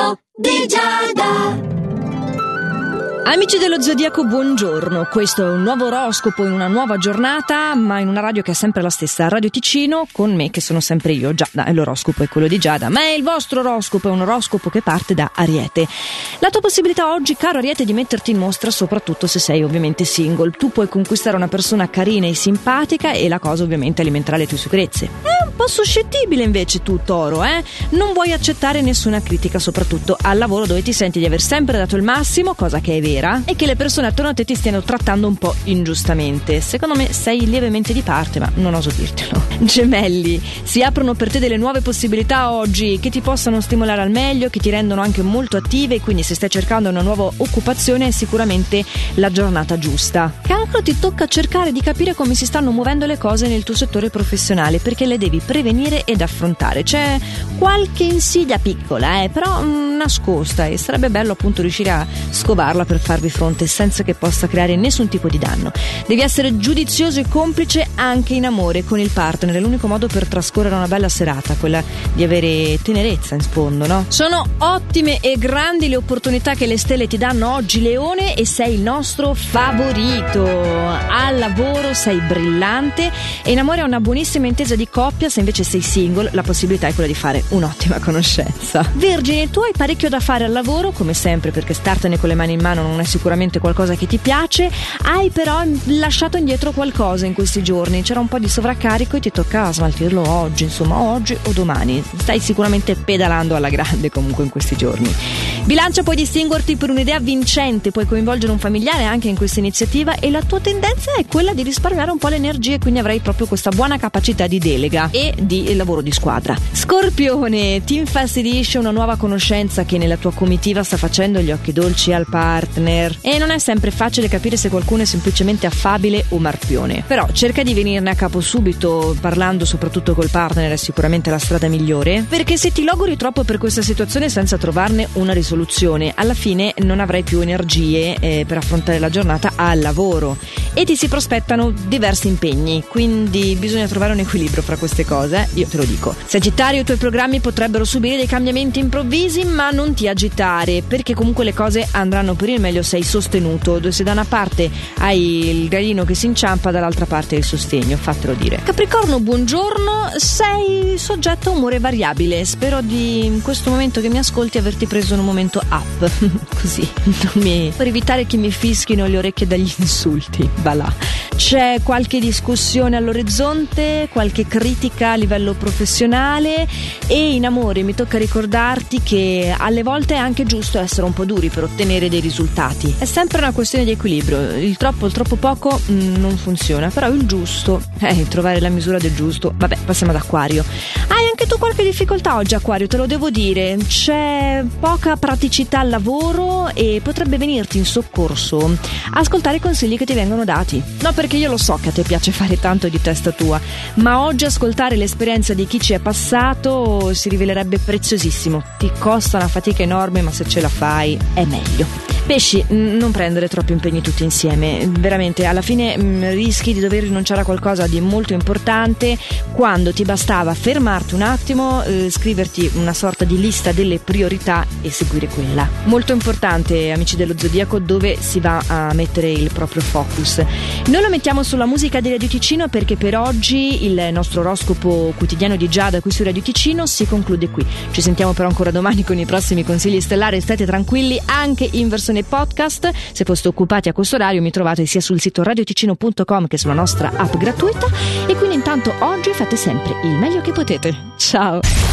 L'oroscopo di Giada. Amici dello Zodiaco, buongiorno. Questo è un nuovo oroscopo in una nuova giornata, ma in una radio che è sempre la stessa, Radio Ticino, con me che sono sempre io. Giada, l'oroscopo è quello di Giada, ma è il vostro oroscopo, è un oroscopo che parte da Ariete. La tua possibilità oggi, caro Ariete, di metterti in mostra, soprattutto se sei ovviamente single. Tu puoi conquistare una persona carina e simpatica e la cosa ovviamente alimenterà le tue sicurezze. Po' suscettibile invece tu, Toro, eh? Non vuoi accettare nessuna critica, soprattutto al lavoro dove ti senti di aver sempre dato il massimo, cosa che è vera è che le persone attorno a te ti stiano trattando un po' ingiustamente. Secondo me sei lievemente di parte, ma non oso dirtelo. Gemelli, si aprono per te delle nuove possibilità oggi che ti possano stimolare al meglio, che ti rendono anche molto attive, quindi se stai cercando una nuova occupazione è sicuramente la giornata giusta. Cancro ti tocca cercare di capire come si stanno muovendo le cose nel tuo settore professionale perché le devi prevenire ed affrontare. C'è qualche insidia piccola, eh, però mh, nascosta e sarebbe bello appunto riuscire a scovarla per farvi fronte senza che possa creare nessun tipo di danno. Devi essere giudizioso e complice anche in amore con il partner, è l'unico modo per trascorrere una bella serata, quella di avere tenerezza in sfondo, no? Sono ottime e grandi le opportunità che le stelle ti danno oggi, Leone, e sei il nostro favorito. Al lavoro sei brillante e in amore hai una buonissima intesa di coppia, invece sei single la possibilità è quella di fare un'ottima conoscenza. Vergine, tu hai parecchio da fare al lavoro, come sempre, perché startene con le mani in mano non è sicuramente qualcosa che ti piace, hai però lasciato indietro qualcosa in questi giorni, c'era un po' di sovraccarico e ti tocca smaltirlo oggi, insomma oggi o domani. Stai sicuramente pedalando alla grande comunque in questi giorni. Bilancia puoi distinguerti per un'idea vincente, puoi coinvolgere un familiare anche in questa iniziativa e la tua tendenza è quella di risparmiare un po' le energie, quindi avrai proprio questa buona capacità di delega e di lavoro di squadra. Scorpione, ti infastidisce una nuova conoscenza che nella tua comitiva sta facendo gli occhi dolci al partner e non è sempre facile capire se qualcuno è semplicemente affabile o marpione. Però cerca di venirne a capo subito, parlando soprattutto col partner è sicuramente la strada migliore, perché se ti logori troppo per questa situazione senza trovarne una risoluzione, alla fine non avrai più energie eh, per affrontare la giornata al lavoro. E ti si prospettano diversi impegni, quindi bisogna trovare un equilibrio fra queste cose, io te lo dico. Sagittario, i tuoi programmi potrebbero subire dei cambiamenti improvvisi, ma non ti agitare, perché comunque le cose andranno per il meglio sei sostenuto, se da una parte hai il gallino che si inciampa, dall'altra parte il sostegno, fatelo dire. Capricorno, buongiorno, sei soggetto a umore variabile, spero di in questo momento che mi ascolti averti preso un momento up, così, mi, per evitare che mi fischino le orecchie dagli insulti, va. C'è qualche discussione all'orizzonte, qualche critica a livello professionale e in amore mi tocca ricordarti che alle volte è anche giusto essere un po' duri per ottenere dei risultati. È sempre una questione di equilibrio. Il troppo, il troppo poco mh, mm, non funziona, però il giusto, eh, trovare la misura del giusto. Vabbè, passiamo ad Acquario. Hai anche tu qualche difficoltà oggi, Acquario, te lo devo dire. C'è poca praticità al lavoro e potrebbe venirti in soccorso ascoltare i consigli che ti vengono dati. No, perché io lo so che a te piace fare tanto di testa tua, ma oggi ascoltare l'esperienza di chi ci è passato si rivelerebbe preziosissimo. Ti costa una fatica enorme, ma se ce la fai è meglio. Pesci, non prendere troppi impegni tutti insieme, veramente alla fine mh, rischi di dover rinunciare a qualcosa di molto importante quando ti bastava fermarti un attimo, eh, scriverti una sorta di lista delle priorità e seguire quella. Molto importante, amici dello Zodiaco, dove si va a mettere il proprio focus. Noi lo mettiamo sulla musica di Radio Ticino perché per oggi il nostro oroscopo quotidiano di Giada qui su Radio Ticino si conclude qui. Ci sentiamo però ancora domani con i prossimi consigli stellari, state tranquilli anche in versione nei podcast. Se foste occupati a questo orario mi trovate sia sul sito radioticino.com che sulla nostra app gratuita e quindi intanto oggi fate sempre il meglio che potete. Ciao!